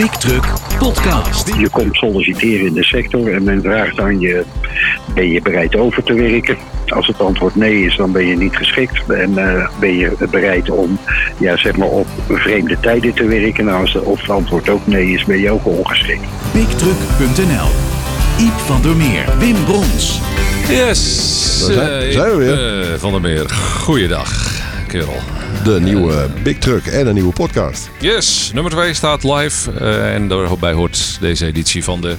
Big Truck Podcast. Je komt solliciteren in de sector en men vraagt aan je: ben je bereid over te werken? Als het antwoord nee is, dan ben je niet geschikt. En uh, ben je bereid om ja, zeg maar op vreemde tijden te werken? Nou, als het antwoord ook nee is, ben je ook ongeschikt. BigTruck.nl Iep van der Meer, Wim Brons. Yes, Daar zijn- eh, zijn we weer. eh, van der Meer. Goeiedag, kerel. De nieuwe Big Truck en een nieuwe podcast. Yes, nummer 2 staat live. eh, en daarbij hoort deze editie van de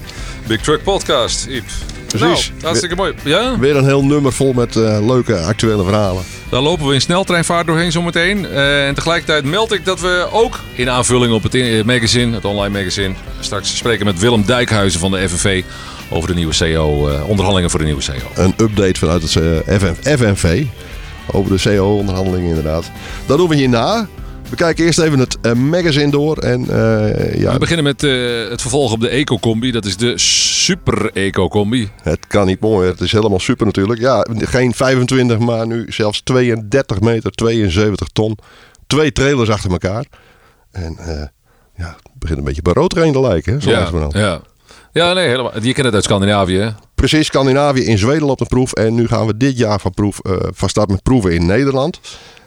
Big Truck Podcast. Iep. Precies. Nou, hartstikke mooi. Ja, Weer een heel nummer vol met eh, leuke actuele verhalen. daar lopen we in sneltreinvaart doorheen zometeen. Eh, en tegelijkertijd meld ik dat we ook in aanvulling op het in- magazine, het online magazine, straks spreken met Willem Dijkhuizen van de FNV over de nieuwe CO, eh, onderhandelingen voor de nieuwe CO. Een update vanuit het FNV. Over de CO-onderhandelingen inderdaad. Dat doen we hierna. We kijken eerst even het eh, magazine door. En eh, ja, We beginnen met eh, het vervolg op de Eco-combi. Dat is de Super Eco-combi. het kan niet mooi. Het is helemaal super natuurlijk. Ja, geen 25, maar nu zelfs 32 meter, 72 ton. Twee trailers achter elkaar. En ja, het begint een beetje bij roodtrain te lijken. Hè, zo Ja, ja. Ja, nee, helemaal. Je kent het uit Scandinavië, hè? Precies, Scandinavië in Zweden loopt een proef. En nu gaan we dit jaar van, proef, eh, van start met proeven in Nederland.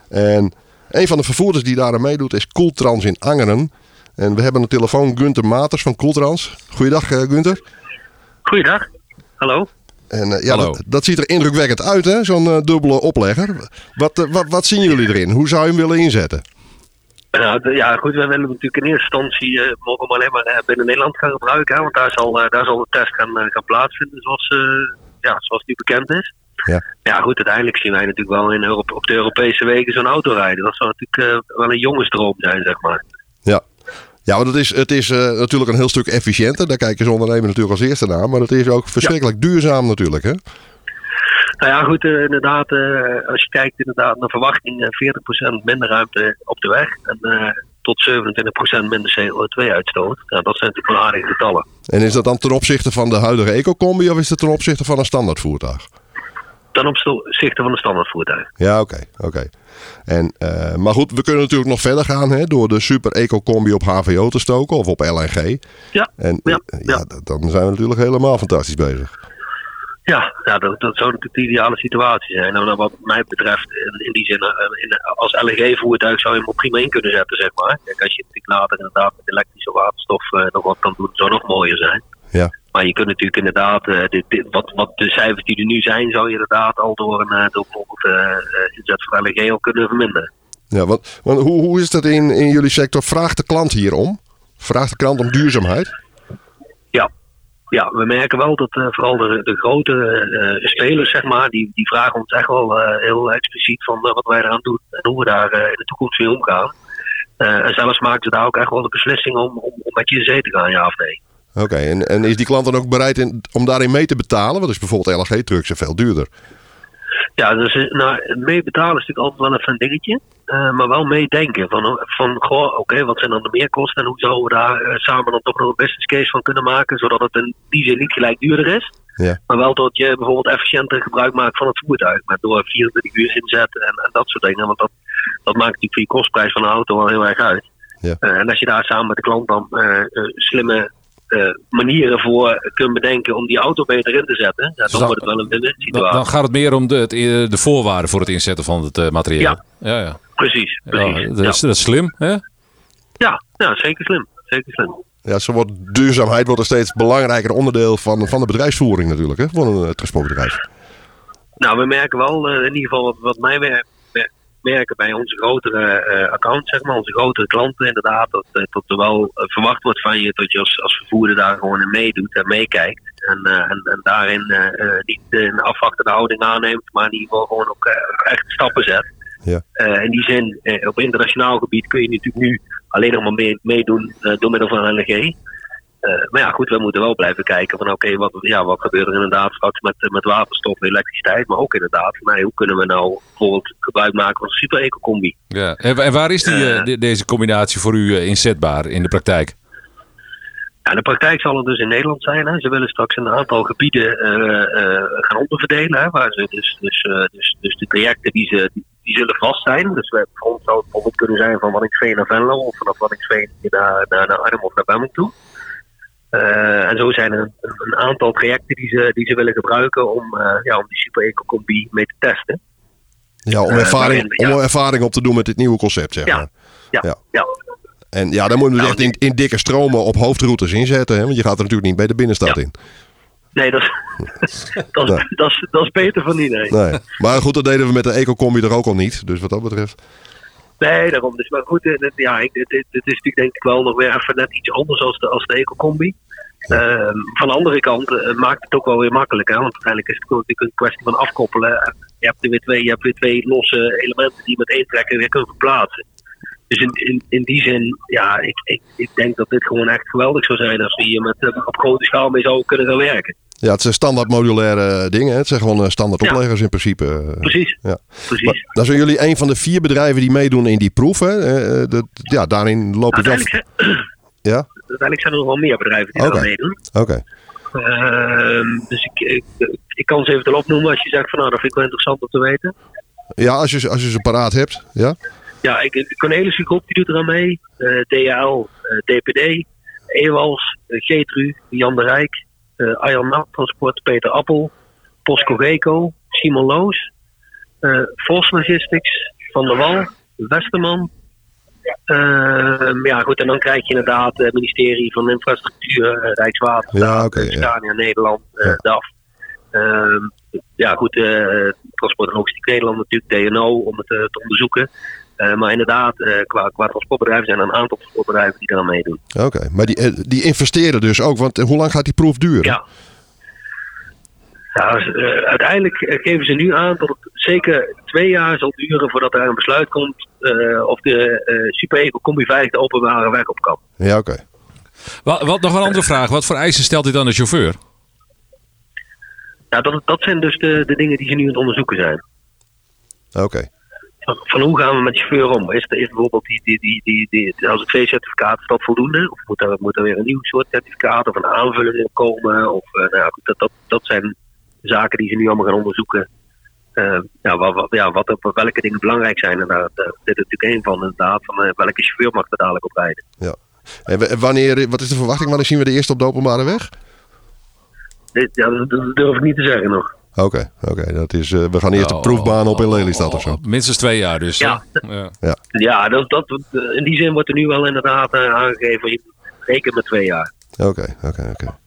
En een van de vervoerders die daar aan meedoet is Koeltrans in Angeren. En we hebben een telefoon Gunther Maters van Koeltrans. Goeiedag eh Gunther. Goeiedag. Hallo. En eh, ja, Hallo. dat, dat ziet er indrukwekkend uit hè, zo'n dubbele oplegger. Wat, wat, wat zien jullie erin? Hoe zou je hem willen inzetten? Nou, ja, goed, we willen natuurlijk in eerste instantie eh, mogen we alleen maar eh, binnen Nederland gaan gebruiken. Hè, want daar zal, eh, daar zal de test gaan, gaan plaatsvinden, zoals, ja, zoals die bekend is. Ja. Ja, goed, uiteindelijk zien wij natuurlijk wel in Europe, op de Europese wegen zo'n auto rijden. Dat zou natuurlijk wel een jongensdroom zijn, zeg maar. Ja, ja want het is, het is natuurlijk een heel stuk efficiënter. Daar kijken ze ondernemer natuurlijk als eerste naar. Maar het is ook verschrikkelijk duurzaam natuurlijk. Hè? Nou ja, goed, eh, inderdaad, eh, als je kijkt inderdaad naar verwachting, eh, 40% minder ruimte op de weg en eh, tot 27% minder CO2-uitstoot. Nou, dat zijn natuurlijk wel aardige getallen. En is dat dan ten opzichte van de huidige Ecocombi of is het ten opzichte van een standaard voertuig? Ten opzichte van een standaardvoertuig. Ja, oké. oké. En, eh, maar goed, we kunnen natuurlijk nog verder gaan hè, door de Super Eco-combi op HVO te stoken of op LNG. Ja, En ja, eh, ja. ja, dan zijn we natuurlijk helemaal fantastisch bezig. Ja, ja dat, dat zou natuurlijk de ideale situatie zijn. Nou, nou, wat mij betreft, in, in die zin, eh, in, als LNG-voertuig zou je hem er prima in kunnen zetten, zeg maar. Kijk, als je natuurlijk later inderdaad met elektrische waterstof eh, nog wat kan doen, zou nog mooier zijn. Ja. Maar je kunt natuurlijk inderdaad, eh, dit, dit- wat, wat de cijfers die er nu zijn, zou je inderdaad al door, een, eh, door bijvoorbeeld eh, eh, inzet van LNG al kunnen verminderen. Ja, want, want hoe, hoe is dat in, in jullie sector? Vraagt de klant hierom? Vraagt de klant om duurzaamheid? Ja, we merken wel dat eh, vooral de, de grote eh, spelers, zeg maar, die, die vragen ons echt wel eh, heel expliciet van wat wij eraan doen en hoe we daar in de toekomst mee omgaan. En zelfs maken ze daar ook echt wel de beslissing om, om, om met je zee te gaan, ja of nee. Oké, en, en is die klant dan ook bereid in, om daarin mee te betalen? Want dus bijvoorbeeld LNG-trucks veel duurder. Ja, dus eh, nou, meebetalen is natuurlijk altijd wel even een dingetje. eh, maar wel meedenken. Van, van goh, oké, wat zijn dan de meerkosten en hoe zouden we daar eh, samen dan toch nog een business case van kunnen maken, zodat het in die zin niet gelijk duurder is. Ja. Maar wel dat je bijvoorbeeld efficiënter gebruik maakt van het voertuig. Met door 24 uur inzetten en, en dat soort dingen. Want dat, dat maakt natuurlijk voor je kostprijs van een auto wel heel erg uit. Ja. En als je daar samen met de klant dan slimme manieren voor kunt bedenken om die auto beter in te zetten, ja, dan dan- wordt het wel een win-win Dan, situatie. dan gaat het meer om de, het, eh, de voorwaarden voor het inzetten van het eh, materiaal. Ja. ja, ja. Precies, Ja, precies. dat, is, dat is slim, hè? Ja, ja zeker slim. Zeker slim. Ja, zo wordt duurzaamheid wordt een steeds belangrijker onderdeel van, van de bedrijfsvoering natuurlijk, hè, voor een eh, transportbedrijf. Nou, we merken wel, eh, in ieder geval wat, wat mij wer- wer- merken bij onze grotere eh accounts, zeg maar, onze grotere klanten, inderdaad, dat, eh, dat er wel eh, verwacht wordt van je dat je als, als vervoerder daar gewoon in meedoet en meekijkt. En, en, en daarin niet een afwachtende houding aanneemt, maar in ieder geval gewoon ook echt stappen zet. Ja. In die zin, op internationaal gebied kun je natuurlijk nu alleen nog maar mee- meedoen door middel van LNG. Eh, maar ja, goed, we moeten wel blijven kijken van oké, wat, ja, wat gebeurt er inderdaad straks met, eh, met waterstof, elektriciteit, maar ook inderdaad, nou, hoe kunnen we nou bijvoorbeeld gebruik maken van een super eco-combi? Ja. En, en waar is die, eh, de- deze combinatie voor u inzetbaar in de praktijk? Ja, in de praktijk zal het dus in Nederland zijn. Hè. Ze willen straks een aantal gebieden eh, eh, gaan onderverdelen. Hè, waar ze dus, dus, dus, dus de trajecten die ze, die zullen vast zijn. Dus we, voor ons zou het bijvoorbeeld kunnen zijn van Waddinxveen naar Venlo of vanaf Waddinxveen naar, naar, naar Arnhem of naar Bemmel toe. Uh, en zo zijn er een, een, aantal trajecten die ze, die ze willen gebruiken om, uh, ja, om die Super Eco Combi mee te testen. Ja, om ervaring, uh, ja. om ervaring op te doen met dit nieuwe concept, zeg ja. maar. Ja, ja. ja. En ja, dan moet je dus echt in, in dikke stromen op hoofdroutes inzetten. Hè? Want je gaat er natuurlijk niet bij de binnenstad in. Nee, dat is, dat, is, dat, is, dat is beter van niet, nee. nee. Maar goed, dat deden we met de Ecocombi er ook al niet. Dus wat dat betreft... Nee, daarom. Dus, maar goed, het, ja, het, het, het, is natuurlijk denk ik wel nog weer even net iets anders als de, als de Ecocombi. Uh, van de andere kant uh, maakt het ook wel weer makkelijker. Want uiteindelijk is het natuurlijk een kwestie van afkoppelen. Je hebt er weer twee, je hebt weer twee losse elementen die met één trekker weer kunnen verplaatsen. Dus in, in, in die zin, ja, ik, ik, ik denk dat dit gewoon echt geweldig zou zijn als we hier met, uh, op grote schaal mee zouden kunnen gaan werken. Ja, het zijn standaard modulaire dingen. Hè? Het zijn gewoon standaard opleggers in principe. Precies. Ja. Precies. Maar, dan zijn jullie een van de vier bedrijven die meedoen in die proef. Hè? De, ja, daarin loop je wel. Ja? Uiteindelijk zijn er nog wel meer bedrijven die okay. daar meedoen. Oké. Okay. Uh, dus ik, ik, ik, kan ze even opnoemen als je zegt van nou, dat vind ik wel interessant om te weten. Ja, als je, als je ze paraat hebt. Ja, ja ik, de Cornelis groep die doet er aan mee. Uh, DHL, uh, DPD, Ewals, uh, Getru, Jan de Rijk, uh, Arjan Nap Transport, Peter Appel, Posco Geco, Simon Loos, Vos Logistics, Van der Wal, Westerman. Uh, ja, goed, en dan krijg je inderdaad het ministerie van Infrastructuur, Rijkswaterstaat, ja, okay, Scania Nederland, ja. DAF. ja, goed, Transport en Logistiek Nederland natuurlijk, DNO, om het te onderzoeken. Uh, maar inderdaad, uh, qua, qua transportbedrijven zijn er een aantal transportbedrijven die eraan meedoen. Oké, okay. maar die, die investeren dus ook, want hoe lang gaat die proef duren? Ja. Nou, uiteindelijk geven ze nu aan dat het zeker twee jaar zal duren voordat er een besluit komt of de Super Eco Combi veilig de openbare weg op kan. Ja, oké. Okay. Wat, wat nog een andere vraag, wat voor eisen stelt dit aan de chauffeur? Ja, dat, dat zijn dus de, de dingen die ze nu aan het onderzoeken zijn. Oké. Okay van hoe gaan we met chauffeur om? Is, er, is bijvoorbeeld die, die, die, die, die, die LZV-certificaat, is dat voldoende? Of moet er, moet er weer een nieuw soort certificaat of een aanvulling komen? Of, uh, nou, dat, dat, dat zijn zaken die ze nu allemaal gaan onderzoeken. Uh, ja, wat, wat, ja, wat, welke dingen belangrijk zijn. En daar, is natuurlijk één van, inderdaad, van uh, welke chauffeur mag er dadelijk op rijden. Ja. En wanneer, wat is de verwachting? Wanneer zien we de eerste op de openbare weg? Ja, dat, dat durf ik niet te zeggen nog. Oké, okay, oké. Okay. Dat is. Uh, we gaan eerst de proefbaan op in Lelystad of zo. Minstens twee jaar dus. Ja, ja. ja. ja dat, dat, in die zin wordt er nu wel inderdaad uh, aangegeven. Reken met twee jaar. Oké, okay, oké, oké.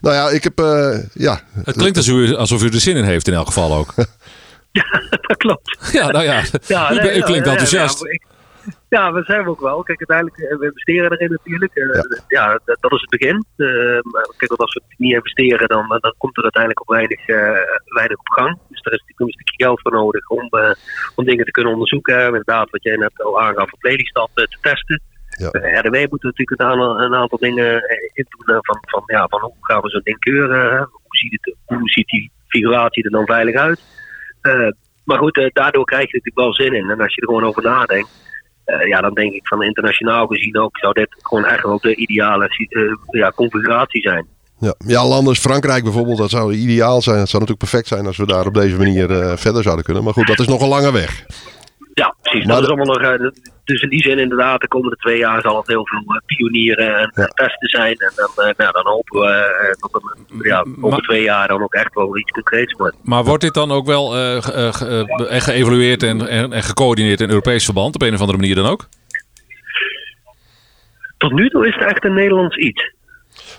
Nou ja, ik heb. Uh, ja. Het klinkt alsof u, alsof u er zin in heeft in elk geval ook. ja, dat klopt. Ja, nou ja. ja u, nee, u klinkt enthousiast. Ja, ja, we zijn we ook wel. Kijk, uiteindelijk, we investeren erin natuurlijk. Uh, ja. ja, dat, dat, is het begin. Uh, kijk, want als we niet investeren, dan, dan komt er uiteindelijk ook weinig, uh, weinig op gang. Dus daar is natuurlijk een stukje geld voor nodig om, om dingen te kunnen onderzoeken. Inderdaad, wat jij net al aangaf op Lelystad te testen. Ja. RDW moet natuurlijk een aantal, een aantal dingen indoen van, van, ja, van hoe gaan we zo'n ding keuren. Hoe ziet, het, hoe ziet die figuratie er dan veilig uit? maar goed, daardoor krijg je natuurlijk wel zin in. En als je er gewoon over nadenkt. Uh, ja, dan denk ik van internationaal gezien ook zou dit gewoon echt ook de ideale ja, configuratie zijn. Ja. ja, landen als Frankrijk bijvoorbeeld, dat zou ideaal zijn. Het zou natuurlijk perfect zijn als we daar op deze manier verder zouden kunnen. Maar goed, dat is nog een lange weg. Ja, precies. Maar dat is allemaal nog, dus in die zin inderdaad, de komende twee jaar zal het heel veel pionieren en ja. testen zijn. En dan, nou, dan hopen we dat er ja, over twee jaar dan ook echt wel iets concreets wordt. Maar wordt dit dan ook wel ge, geëvalueerd en, en, en, gecoördineerd in Europees verband op een of andere manier dan ook? Tot nu toe is het echt een Nederlands iets.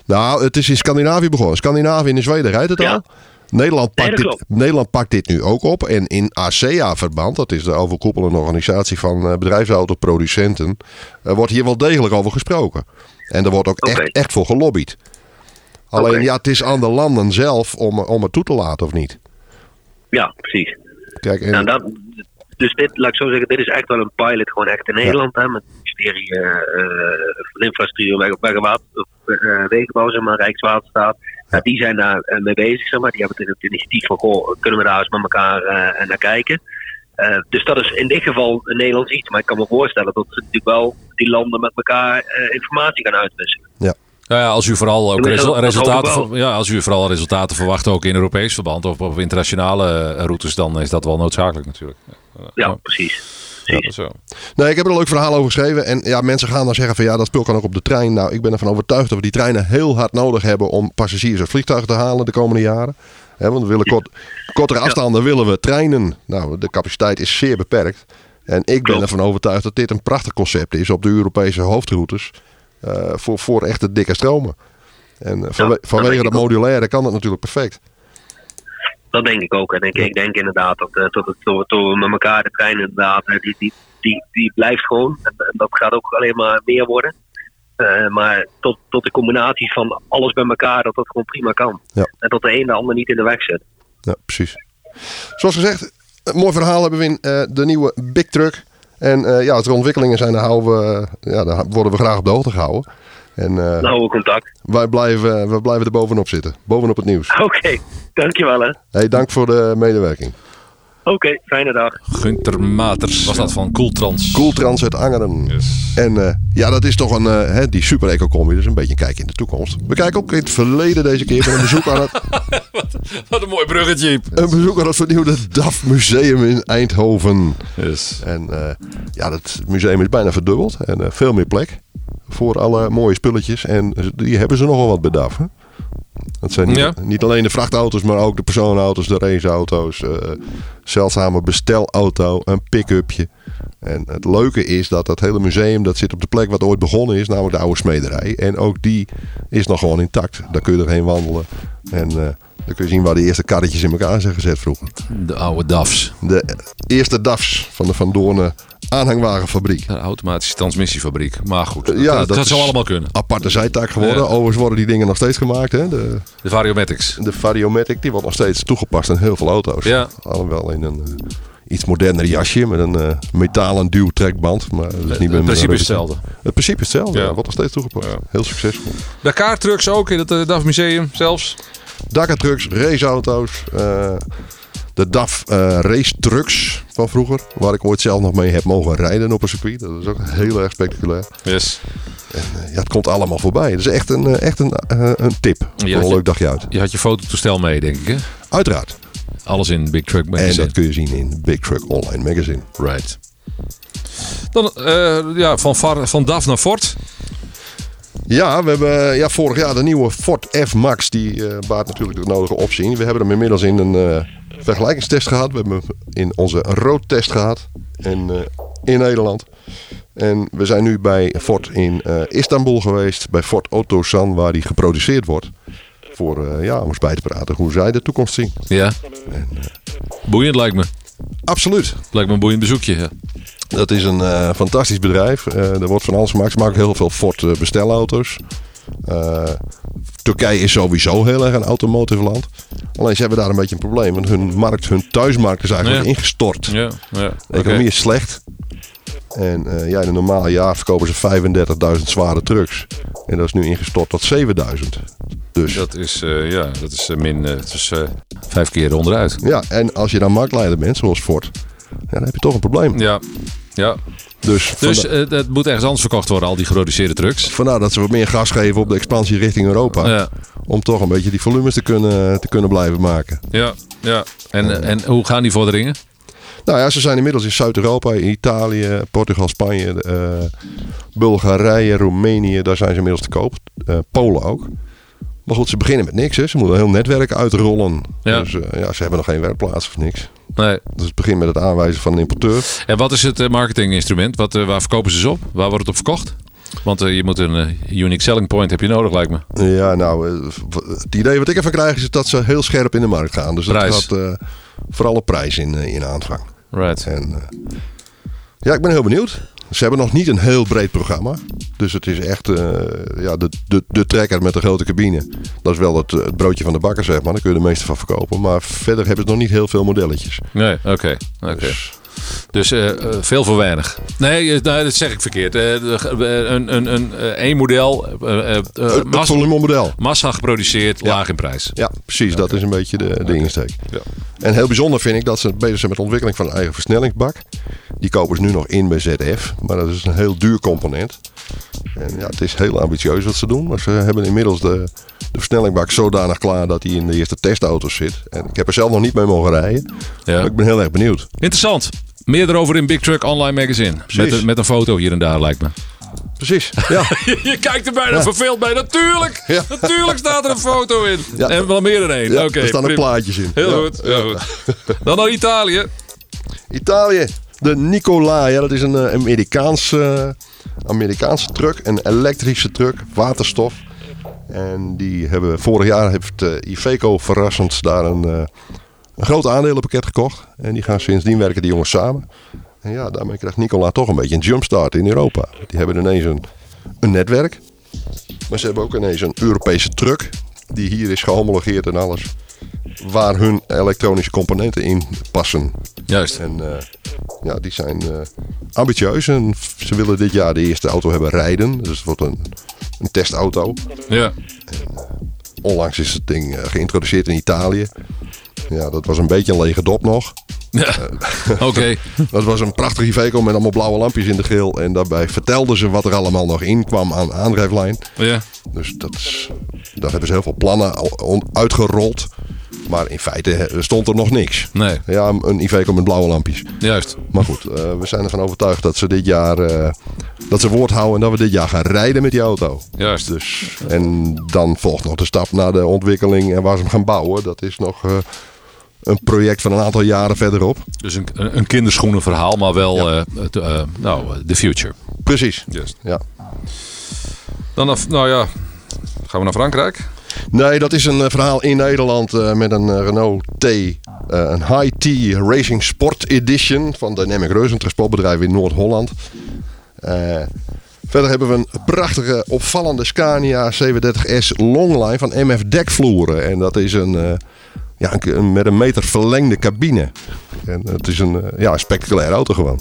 Nou, het is in Scandinavië begonnen. Scandinavië en in Zweden rijdt het ja. al. Nederland pakt, nee, dit, Nederland pakt dit nu ook op. En in ASEA-verband, dat is de overkoepelende organisatie van uh, bedrijfsautoproducenten, wordt hier wel degelijk over gesproken. En er wordt ook okay. echt, echt voor gelobbyd. Alleen okay. ja, het is aan de landen zelf om, om het toe te laten of niet. Ja, precies. Kijk, en... nou, dat, dus dit, laat ik zo zeggen, dit is echt wel een pilot gewoon echt in Nederland. Ja. Hè, met het ministerie uh, van Infrastructuur, weg, weg, Wegenbouw, zeg maar, Rijkswaterstaat. Ja, die zijn daar uh, mee bezig, zeg maar. Die hebben het initiatief van, goh, kunnen we daar eens met elkaar uh, naar kijken. Uh, dus dat is in dit geval een Nederlands iets. Maar ik kan me voorstellen dat ze natuurlijk wel die landen met elkaar informatie gaan uitwisselen. Ja. Nou ja, als u vooral ook resu resultaten, ja, als u vooral resultaten verwacht ook in Europees verband of op internationale routes, dan is dat wel noodzakelijk natuurlijk. Ja, precies. Nee, ik heb er een leuk verhaal over geschreven. En ja, mensen gaan dan zeggen van ja, dat spul kan ook op de trein. Nou, ik ben ervan overtuigd dat we die treinen heel hard nodig hebben om passagiers uit vliegtuigen te halen de komende jaren. Hè, want we willen kort, kortere afstanden willen we treinen. Nou, de capaciteit is zeer beperkt. En ik ben ervan overtuigd dat dit een prachtig concept is op de Europese hoofdroutes. eh, voor, voor echte dikke stromen. En eh, vanwege dat modulaire kan dat natuurlijk perfect. Dat denk ik ook. En ik, ik denk inderdaad dat, eh, dat, we met elkaar de trein inderdaad, die, die, die, die blijft gewoon. En, en dat gaat ook alleen maar meer worden. Eh, maar tot, tot de combinatie van alles bij elkaar, dat dat gewoon prima kan. Ja. En dat de een de ander niet in de weg zit. Ja, precies. Zoals gezegd, een mooi verhaal hebben we in eh, de nieuwe Big Truck. En ja, als er ontwikkelingen zijn, dan, houden we, ja, dan worden we graag op de hoogte gehouden. En eh, Dan houden we contact. wij, blijven, we blijven er bovenop zitten. Bovenop het nieuws. Oké, dankjewel hè. Hey, dank voor de medewerking. Oké, fijne dag. Gunter Maters was dat van Cooltrans. Cooltrans uit Angeren. Yes. En eh, ja, dat is toch een, eh, hè, die super eco-combi. Is een beetje een kijk in de toekomst. We kijken ook in het verleden deze keer met een bezoek aan het, Wat een mooi bruggetje. een bezoek aan het vernieuwde DAF Museum in Eindhoven. Yes. En eh, ja, dat museum is bijna verdubbeld. En eh, veel meer plek voor alle mooie spulletjes. En die hebben ze nogal wat bij DAF. Hè? Dat zijn niet, Ja. niet alleen de vrachtauto's, maar ook de personenauto's, de raceauto's. eh zeldzame bestelauto, een pick-upje. En het leuke is dat dat hele museum dat zit op de plek wat ooit begonnen is, namelijk de oude smederij. En ook die is nog gewoon intact. Daar kun je erheen wandelen. En eh, dan kun je zien waar de eerste karretjes in elkaar zijn gezet vroeger. De oude DAFs. De eerste DAFs van de Van Doornen aanhangwagenfabriek. De automatische transmissiefabriek. Maar goed, dat, Ja, dat, dat zou allemaal kunnen. Aparte zijtaak geworden. Ja. Overigens worden die dingen nog steeds gemaakt. Hè? De, De Variomatics. de Variomatic die wordt nog steeds toegepast in heel veel auto's. Ja. Alhoewel in een eh, iets moderner jasje met een eh, metalen duwtrekband. Maar dat is niet meer Het principe is hetzelfde. Het principe is hetzelfde. Ja. Wordt nog steeds toegepast. Ja. Heel succesvol. Dakar trucks ook in het eh, DAF museum zelfs. Dakar trucks, raceauto's. De DAF eh race trucks van vroeger. Waar ik ooit zelf nog mee heb mogen rijden op een circuit. Dat is ook heel erg spectaculair. Yes. Eh, ja, het komt allemaal voorbij. Het is echt een, eh, echt een, een tip. voor een leuk dagje uit. Je had je fototoestel mee, denk ik, hè? Uiteraard. Alles in Big Truck En Magazine. dat kun je zien in Big Truck Online Magazine. Right. Dan ja, van, Var- van DAF naar Ford. Ja, we hebben ja, vorig jaar de nieuwe Ford F-Max. Die baart natuurlijk de nodige opzien. We hebben hem inmiddels in een vergelijkingstest gehad. We hebben hem in onze roadtest gehad. En, eh, in Nederland. En we zijn nu bij Ford in eh, Istanbul geweest. Bij Ford Otosan, waar die geproduceerd wordt. Voor, eh, ja, om eens bij te praten hoe zij de toekomst zien. Ja. Boeiend lijkt me. Absoluut. Lijkt me een boeiend bezoekje. Ja. Dat is een fantastisch bedrijf. Er wordt van alles gemaakt. Ze maken heel veel Ford bestelauto's. Eh, Turkije is sowieso heel erg een automotive land. Alleen ze hebben daar een beetje een probleem. Want hun markt, hun thuismarkt is eigenlijk Ja. ingestort. Ja, ja. De economie is slecht. En eh, ja, in een normaal jaar verkopen ze 35.000 zware trucks. En dat is nu ingestort tot 7000. Dus Dat is, eh, ja, dat is min is, vijf keer onderuit. ja, en als je dan marktleider bent, zoals Ford, ja, dan heb je toch een probleem. Ja. ja. Dus, Dus vanda- eh, het moet ergens anders verkocht worden, al die geproduceerde trucks. vandaar dat ze wat meer gas geven op de expansie richting Europa. Ja. Om toch een beetje die volumes te kunnen, te kunnen blijven maken. Ja, ja. En, en hoe gaan die vorderingen? Nou ja, ze zijn inmiddels in Zuid-Europa, in Italië, Portugal, Spanje, eh, Bulgarije, Roemenië. Daar zijn ze inmiddels te koop. Eh, Polen ook. Maar goed, ze beginnen met niks. Hè. Ze moeten een heel netwerk uitrollen. Ja. Dus eh, ja, ze hebben nog geen werkplaats of niks. Nee. Dus het begint met het aanwijzen van een importeur. En wat is het eh, marketinginstrument? Wat, eh, waar verkopen ze ze op? Waar wordt het op verkocht? Want eh, je moet een unique selling point heb je nodig, lijkt me. Ja, nou, het idee wat ik ervan krijg is dat ze heel scherp in de markt gaan. Dus dat gaat eh, vooral op prijs in, in aanvang. Right. En ja, ik ben heel benieuwd. Ze hebben nog niet een heel breed programma. Dus het is echt eh, ja, de, de, de trekker met de grote cabine. Dat is wel het, het broodje van de bakker, zeg maar. Daar kun je de meeste van verkopen. Maar verder hebben ze nog niet heel veel modelletjes. Nee, oké. oké. Dus, Dus eh, eh, veel voor weinig. Nee, eh, nou, dat zeg ik verkeerd. Een, een, een, één model, het, het massa, geproduceerd, laag in prijs. Ja, precies. Dat is een beetje de, de insteek. Ja. En heel bijzonder vind ik dat ze bezig zijn met de ontwikkeling van een eigen versnellingsbak. Die kopen ze nu nog in bij ZF. Maar dat is een heel duur component. En ja, het is heel ambitieus wat ze doen. Maar ze hebben inmiddels de, de versnellingbak zodanig klaar dat hij in de eerste testauto's zit. En ik heb er zelf nog niet mee mogen rijden. Ja. Maar ik ben heel erg benieuwd. Interessant. Meer erover in Big Truck Online Magazine. Met, een- met een foto hier en daar, lijkt me. Precies. Ja. Je kijkt er bijna verveeld bij. Natuurlijk! Ja. Natuurlijk staat er een foto in. Ja. En wel meer dan één. Oké, er staan ook prima. plaatjes in. Heel goed, heel goed. Dan naar Italië. Italië. De Nicola, ja, dat is een eh, Amerikaanse, Amerikaanse truck. Een elektrische truck, waterstof. En die hebben vorig jaar heeft eh, Iveco verrassend daar een, eh, een groot aandelenpakket gekocht. En die gaan sindsdien werken die jongens samen. En ja, daarmee krijgt Nicola toch een beetje een jumpstart in Europa. Die hebben ineens een, een netwerk. Maar ze hebben ook ineens een Europese truck. Die hier is gehomologeerd en alles. Waar hun elektronische componenten in passen. Juist. En eh, ja, die zijn eh, ambitieus. En ze willen dit jaar de eerste auto hebben rijden. Dus het wordt een, een testauto. Ja. Onlangs is het ding eh, geïntroduceerd in Italië. Ja, dat was een beetje een lege dop nog. ja. Oké. Dat was een prachtig Iveco met allemaal blauwe lampjes in de grill. En daarbij vertelden ze wat er allemaal nog in kwam aan aandrijflijn. Ja. Dus dat is, daar hebben ze heel veel plannen uitgerold. Maar in feite eh, stond er nog niks. Nee. Ja, een Iveco met blauwe lampjes. Juist. Maar goed, eh, we zijn ervan overtuigd dat ze dit jaar eh, dat ze woord houden en dat we dit jaar gaan rijden met die auto. Juist. Dus, en dan volgt nog de stap naar de ontwikkeling en waar ze hem gaan bouwen. Dat is nog een project van een aantal jaren verderop. Dus een, een een kinderschoenenverhaal, maar wel Ja. nou, the future. Precies. Juist. Ja. Dan, af, nou ja, gaan we naar Frankrijk. Nee, dat is een eh, verhaal in Nederland eh, met een eh, Renault T. een High-T Racing Sport Edition van Dynamic Reus, een transportbedrijf in Noord-Holland. Verder hebben we een prachtige, opvallende Scania 37S Longline van MF Dekvloeren. En dat is een, ja, met een meter verlengde cabine. En het is een, eh, ja, spectaculaire auto gewoon.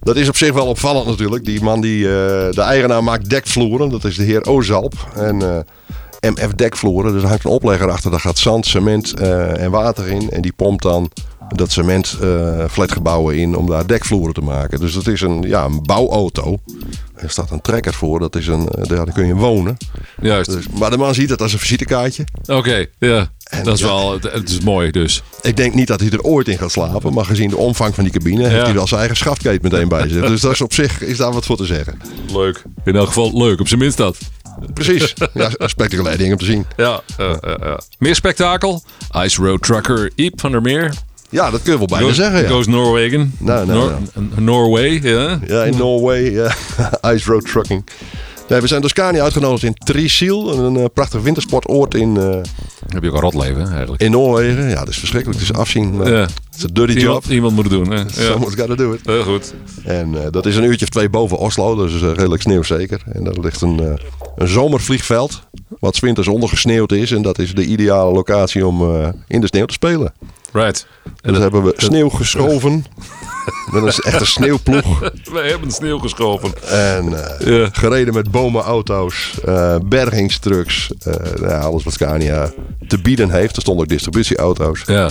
Dat is op zich wel opvallend natuurlijk. Die man, die, de eigenaar maakt dekvloeren. Dat is de heer Ozalp. En eh, MF dekvloeren. Dus er hangt een oplegger achter. Daar gaat zand, cement eh, en water in. En die pompt dan dat cement eh, flatgebouwen in om daar dekvloeren te maken. Dus dat is een, ja, een bouwauto. Er staat een trekker voor. Dat is een, eh, daar kun je wonen. Juist. Dus, maar de man ziet het als een visitekaartje. Oké, ja. Dat is ja. wel, het, is mooi dus. Ik denk niet dat hij er ooit in gaat slapen. Maar gezien de omvang van die cabine heeft Ja. hij wel zijn eigen schaftketen meteen bij zich. Dus dat is op zich is daar wat voor te zeggen. Leuk. In elk geval leuk, op zijn minst dat. Precies. Ja, spectaculair ding om te zien. Ja, ja, ja, ja. Meer spektakel. Ice Road Trucker Iep van der Meer. Ja, dat kun je wel bijna Goes, zeggen. Ja. goes Norwegen. Nou, nou, Nor- Norway, ja. Ja, in Norway. Ja. Ice Road Trucking. Nee, we zijn door Scania uitgenodigd in Trysil. Een eh, prachtig wintersportoord in, eh, Heb je ook een rotleven eigenlijk. in Noorwegen. Ja, dat is verschrikkelijk. Het is afzien. maar Ja. Het is een dirty job. Iemand, moet het doen. Hè? Ja. Someone's gotta do it. Heel goed. En eh, dat is een uurtje of twee boven Oslo. Dus redelijk sneeuwzeker. En daar ligt een, een zomervliegveld. Wat winters ondergesneeuwd is. En dat is de ideale locatie om in de sneeuw te spelen. Right. En dat hebben we sneeuw geschoven. Met een echte sneeuwploeg. We hebben sneeuw geschoven. En eh, Ja. gereden met bomenauto's, eh bergingstrucks. eh, nou alles wat Scania te bieden heeft. Er stonden ook distributieauto's. Ja,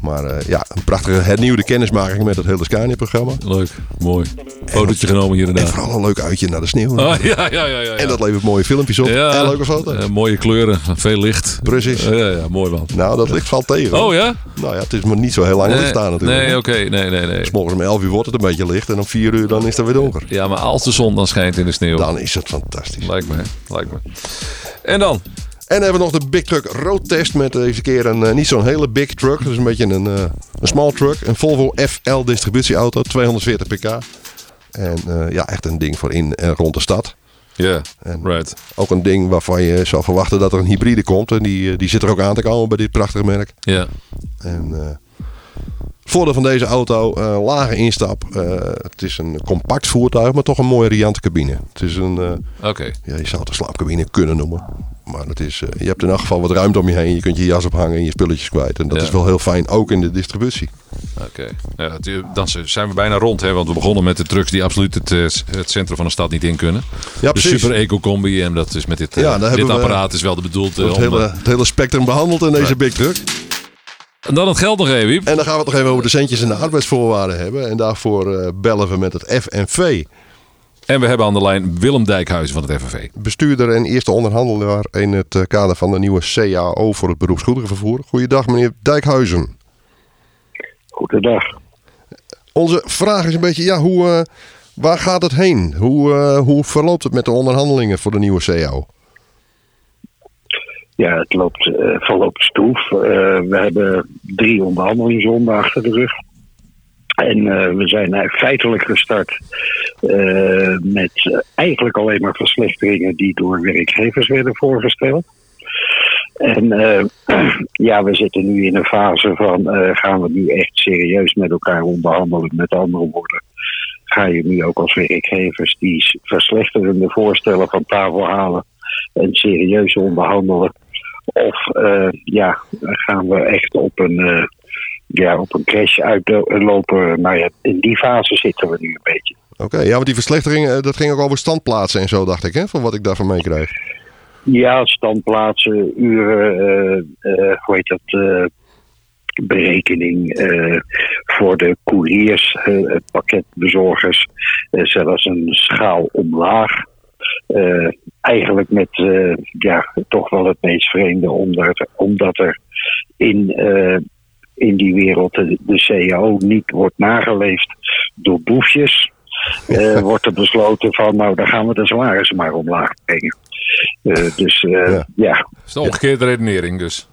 Maar ja, een prachtige hernieuwde kennismaking met het hele Scania-programma. leuk. Mooi. Fotootje genomen hier en En daar. vooral een leuk uitje naar de sneeuw. Ah, ja, ja, ja, ja. En dat levert mooie filmpjes op. ja. En leuke foto's. Mooie kleuren, veel licht. Precies. Ja, ja, mooi man. Nou, dat licht valt tegen. Oh ja? Nou ja, het is maar niet zo heel lang nee, staan natuurlijk. Nee, oké. Nee, nee, nee. Om 11 uur wordt het een beetje licht. En om 4 uur dan is het weer donker. Ja, maar als de zon dan schijnt in de sneeuw. Dan is het fantastisch. Lijkt me, lijkt me. En dan? En dan hebben we nog de Big Truck Road Test met deze keer een eh, niet zo'n hele big truck. Dus een beetje een, eh, een small truck. Een Volvo FL distributieauto, 240 pk. En eh, ja, echt een ding voor in en rond de stad. Ja, right. Ook een ding waarvan je zou verwachten dat er een hybride komt. En die, die zit er ook aan te komen bij dit prachtige merk. Ja, En voordeel van deze auto, eh, lage instap. eh, het is een compact voertuig, maar toch een mooie riante cabine. Het is een, oké. ja, je zou het een slaapcabine kunnen noemen. Maar het is, je hebt in elk geval wat ruimte om je heen. Je kunt je jas ophangen en je spulletjes kwijt. En dat Ja. is wel heel fijn, ook in de distributie. Oké. Ja, dan zijn we bijna rond, hè? Want we begonnen met de trucks die absoluut het, het centrum van de stad niet in kunnen. Ja, de precies. Super Eco Combi en dat is met dit, Ja, dit we- apparaat is wel de bedoeld. eh, Het om, hele, het hele spectrum behandeld in deze big truck. En dan het geld nog even. Wiep. En dan gaan we het nog even over de centjes en de arbeidsvoorwaarden hebben. En daarvoor eh, bellen we met het FNV. En we hebben aan de lijn Willem Dijkhuizen van het FNV. Bestuurder en eerste onderhandelaar in het eh, kader van de nieuwe CAO voor het beroepsgoederenvervoer. Goeiedag meneer Dijkhuizen. Goedendag. Onze vraag is een beetje, ja, hoe, eh, waar gaat het heen? Hoe, eh, hoe verloopt het met de onderhandelingen voor de nieuwe CEO? Ja, het loopt, uh, verloopt stoef. Uh, we hebben drie onderhandelingsronden achter de rug. En uh, we zijn feitelijk gestart met eigenlijk alleen maar verslechteringen die door werkgevers werden voorgesteld. En ja, we zitten nu in een fase van gaan we nu echt serieus met elkaar onderhandelen. Met andere woorden, ga je nu ook als werkgevers die verslechterende voorstellen van tafel halen en serieus onderhandelen. Of uh, ja, gaan we echt op een, uh, ja, op een crash uitlopen. Nou ja, in die fase zitten we nu een beetje. Oké, okay, ja, want die verslechtering, dat ging ook over standplaatsen en zo, dacht ik, hè? Van wat ik daarvan meekrijg. Ja, standplaatsen, uren, hoe heet dat? berekening voor de couriers, pakketbezorgers, zelfs een schaal omlaag. Uh, eigenlijk met uh, ja, toch wel het meest vreemde, omdat, omdat er in, uh, in die wereld de, de CAO niet wordt nageleefd door boefjes. wordt er besloten van, nou, dan gaan we de salarissen maar omlaag brengen. dus ja. ja. Dat is de omgekeerde redenering dus.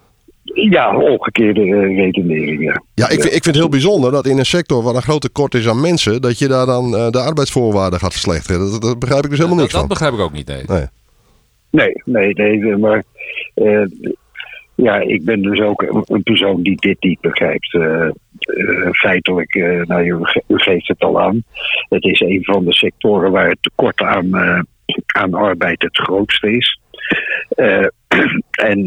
Ja, omgekeerde redenering. Ja, ja ik, vind, ik vind het heel bijzonder dat in een sector waar een groot tekort is aan mensen, dat je daar dan uh, de arbeidsvoorwaarden gaat verslechteren. Dat, dat begrijp ik dus helemaal dat, niks van. Dat begrijp ik ook niet, nee. Nee, nee, nee, nee maar uh, ja, ik ben dus ook een, persoon die dit niet begrijpt. Uh, feitelijk, nou, u, u, geeft het al aan. Het is een van de sectoren waar het tekort aan, aan arbeid het grootste is. en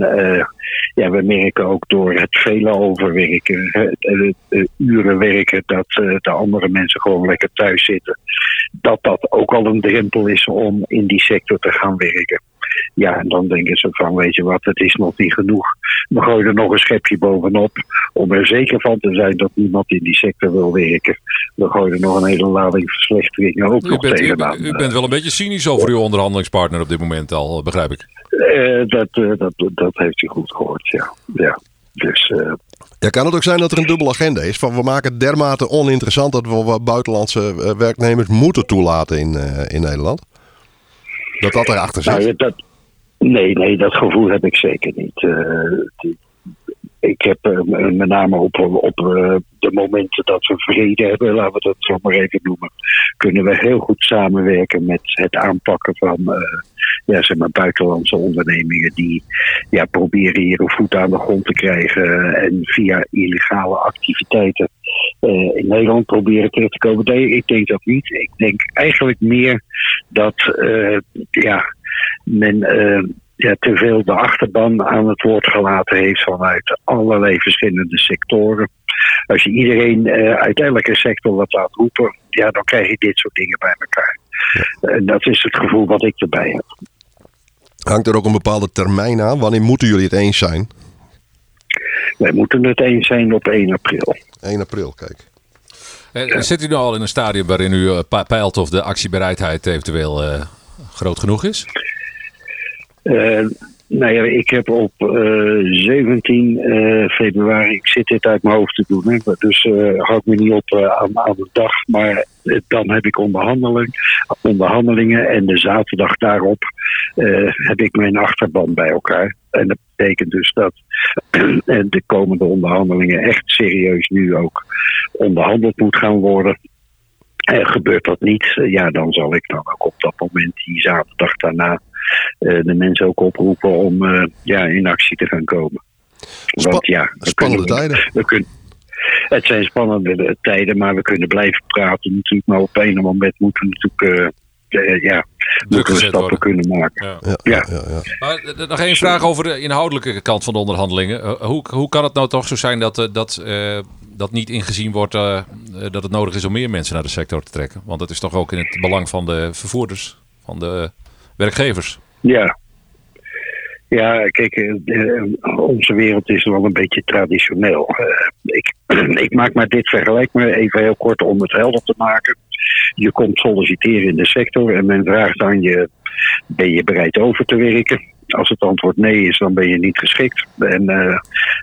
ja, we merken ook door het vele overwerken, het, het, uren werken, dat de andere mensen gewoon lekker thuis zitten. Dat dat ook al een drempel is om in die sector te gaan werken. Ja, en dan denken ze van, weet je wat, het is nog niet genoeg. We gooien er nog een schepje bovenop. Om er zeker van te zijn dat niemand in die sector wil werken. We gooien er nog een hele lading verslechteringen ook u nog bent, tegenaan. U, u, bent wel een beetje cynisch over uw onderhandelingspartner op dit moment al, begrijp ik. Uh, dat, uh, dat, dat heeft u goed gehoord, ja. ja. Dus, uh, ja, kan het ook zijn dat er een dubbele agenda is? Van we maken het dermate oninteressant dat we buitenlandse werknemers moeten toelaten in, in Nederland? Dat dat erachter zit? Nou, dat, nee, nee, dat gevoel heb ik zeker niet. Uh, ik heb uh, met name op, op uh, de momenten dat we vrede hebben, laten we dat zo maar even noemen, kunnen we heel goed samenwerken met het aanpakken van ja, zeg maar buitenlandse ondernemingen die ja, proberen hier een voet aan de grond te krijgen en via illegale activiteiten in Nederland proberen terug te komen. Nee, ik denk dat niet. Ik denk eigenlijk meer dat ja, men ja, te veel de achterban aan het woord gelaten heeft vanuit allerlei verschillende sectoren. Als je iedereen uit elke sector wat laat roepen, ja, dan krijg je dit soort dingen bij elkaar. En dat is het gevoel wat ik erbij heb. Hangt er ook een bepaalde termijn aan? Wanneer moeten jullie het eens zijn? Wij moeten het eens zijn op 1 april. 1 april, kijk. En zit u nu al in een stadium waarin u peilt of de actiebereidheid eventueel uh, groot genoeg is? Uh, nou ja, ik heb op uh, 17 uh, februari, ik zit dit uit mijn hoofd te doen, hè, dus houd me niet op aan, aan de dag, maar dan heb ik onderhandeling, onderhandelingen en de zaterdag daarop heb ik mijn achterban bij elkaar. En dat betekent dus dat de komende onderhandelingen echt serieus nu ook onderhandeld moet gaan worden. En gebeurt dat niet, ja, dan zal ik dan ook op dat moment, die zaterdag daarna, de mensen ook oproepen om uh, ja, in actie te gaan komen. Spa Want ja, spannende kunnen, tijden. We kunnen, het zijn spannende tijden, maar we kunnen blijven praten natuurlijk. Maar op een moment moeten we natuurlijk uh, ja, moeten we stappen worden. kunnen maken. Ja. Ja, ja. ja, Maar nog één vraag over de inhoudelijke kant van de onderhandelingen. Hoe, hoe kan het nou toch zo zijn dat, uh, dat, dat niet ingezien wordt dat het nodig is om meer mensen naar de sector te trekken? Want dat is toch ook in het belang van de vervoerders, van de werkgevers. Ja, ja, kijk, uh, onze wereld is wel een beetje traditioneel. Uh, ik, ik, maak maar dit vergelijk maar even heel kort om het helder te maken. Je komt solliciteren in de sector en men vraagt aan je: ben je bereid over te werken? Als het antwoord nee is, dan ben je niet geschikt. En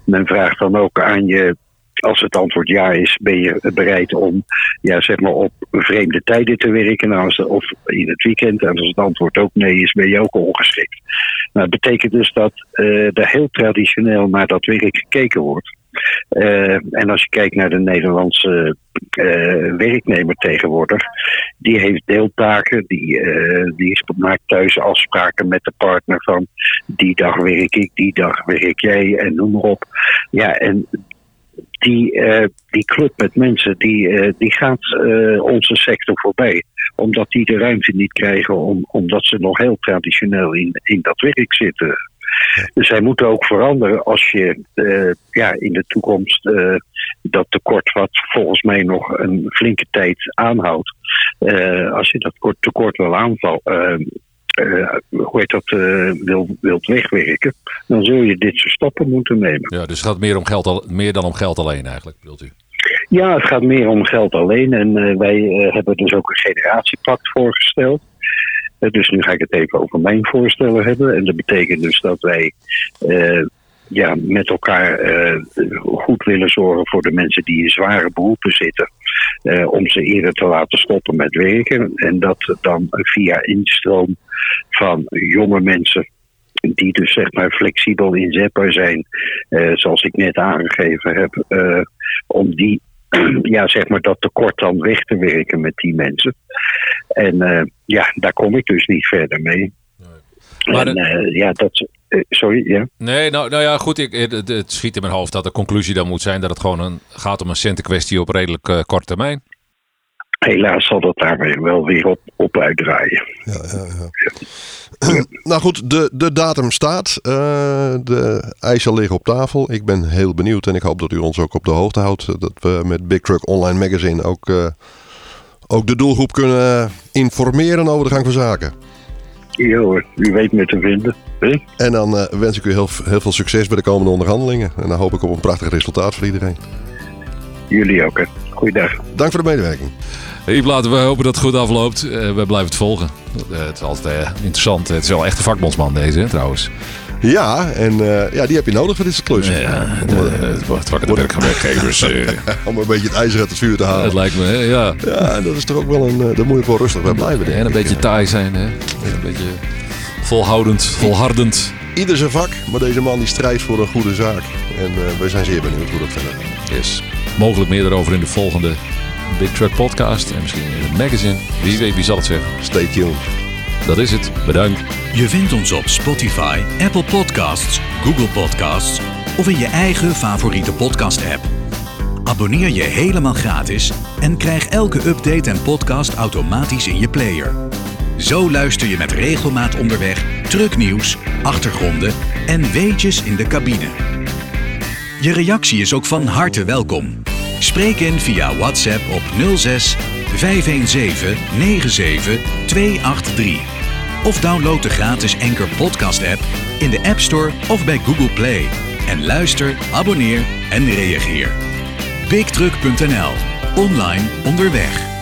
men vraagt dan ook aan je: als het antwoord ja is, ben je bereid om ja, zeg maar op vreemde tijden te werken nou, of in het weekend. En als het antwoord ook nee is, ben je ook ongeschikt. Nou, dat betekent dus dat uh, er heel traditioneel naar dat werk gekeken wordt. Uh, en als je kijkt naar de Nederlandse uh, werknemer tegenwoordig, die heeft deeltaken, die, uh, die maakt thuis afspraken met de partner van die dag werk ik, die dag werk jij en noem maar op. Ja, en die, uh, die club met mensen, die, uh, die gaat uh, onze sector voorbij. Omdat die de ruimte niet krijgen, om, omdat ze nog heel traditioneel in, in dat werk zitten. Dus zij moeten ook veranderen als je ja, in de toekomst dat tekort, wat volgens mij nog een flinke tijd aanhoudt, als je dat tekort wil aanvallen uh, hoe heet dat, uh, wil, wilt wegwerken, dan zul je dit soort stappen moeten nemen. Ja, dus het gaat meer, om geld al, meer dan om geld alleen eigenlijk, bedoelt u? Ja, het gaat meer om geld alleen. En uh, wij hebben dus ook een generatiepact voorgesteld. dus nu ga ik het even over mijn voorstellen hebben. En dat betekent dus dat wij ja, met elkaar goed willen zorgen voor de mensen die in zware beroepen zitten. Uh, om ze eerder te laten stoppen met werken. En dat dan via instroom van jonge mensen. Die dus zeg maar flexibel inzetbaar zijn, uh, zoals ik net aangegeven heb, om die ja, zeg maar dat tekort dan weg te werken met die mensen. En ja, daar kom ik dus niet verder mee. Maar en, uh, ja, dat. Uh, sorry, ja. Nee, nou, nou ja, goed. Ik, het, het, schiet in mijn hoofd dat de conclusie dan moet zijn dat het gewoon een, gaat om een centenkwestie op redelijk uh, korte termijn. Helaas zal dat daar wel weer op, op uitdraaien. Ja, ja, ja. nou goed, de, de datum staat. de eisen liggen op tafel. Ik ben heel benieuwd en ik hoop dat u ons ook op de hoogte houdt. Dat we met Big Truck Online Magazine ook, ook de doelgroep kunnen informeren over de gang van zaken. Ja hoor, u weet me te vinden. He? En dan uh, wens ik u heel, heel veel succes bij de komende onderhandelingen. En dan hoop ik op een prachtig resultaat voor iedereen. Jullie ook, hè. Goeiedag. Dank voor de medewerking. Hey, laten we hopen dat het goed afloopt. Uh, we blijven het volgen. Uh, het is altijd interessant. Het is wel echt een vakbondsman deze, hè, trouwens. Ja, en uh, ja, die heb je nodig voor dit soort klussen. Ja, het wakker de werkgevers. Om een beetje het ijzer uit het vuur te halen. Het lijkt me, hè? ja. Ja, dat is toch ook wel een... Daar moet je wel rustig bij blijven. En een beetje taai zijn, hè. Een beetje volhoudend, volhardend. Ieder zijn vak, maar deze man die strijdt voor een goede zaak. En we zijn zeer benieuwd hoe dat verder gaat. Yes. Mogelijk meer daarover in de volgende Big Truck podcast. En misschien in het magazine. Wie weet, wie zal het zeggen. Stay tuned. Dat is het. Bedankt. Je vindt ons op Spotify, Apple Podcasts, Google Podcasts of in je eigen favoriete podcast-app. Abonneer je helemaal gratis en krijg elke update en podcast automatisch in je player. Zo luister je met regelmaat onderweg trucknieuws, achtergronden en weetjes in de cabine. Je reactie is ook van harte welkom. Spreek in via WhatsApp op 06 517 97 283. Of download de gratis Anchor Podcast app in de App Store of bij Google Play. En luister, abonneer en reageer. BigTruck.nl. Online onderweg.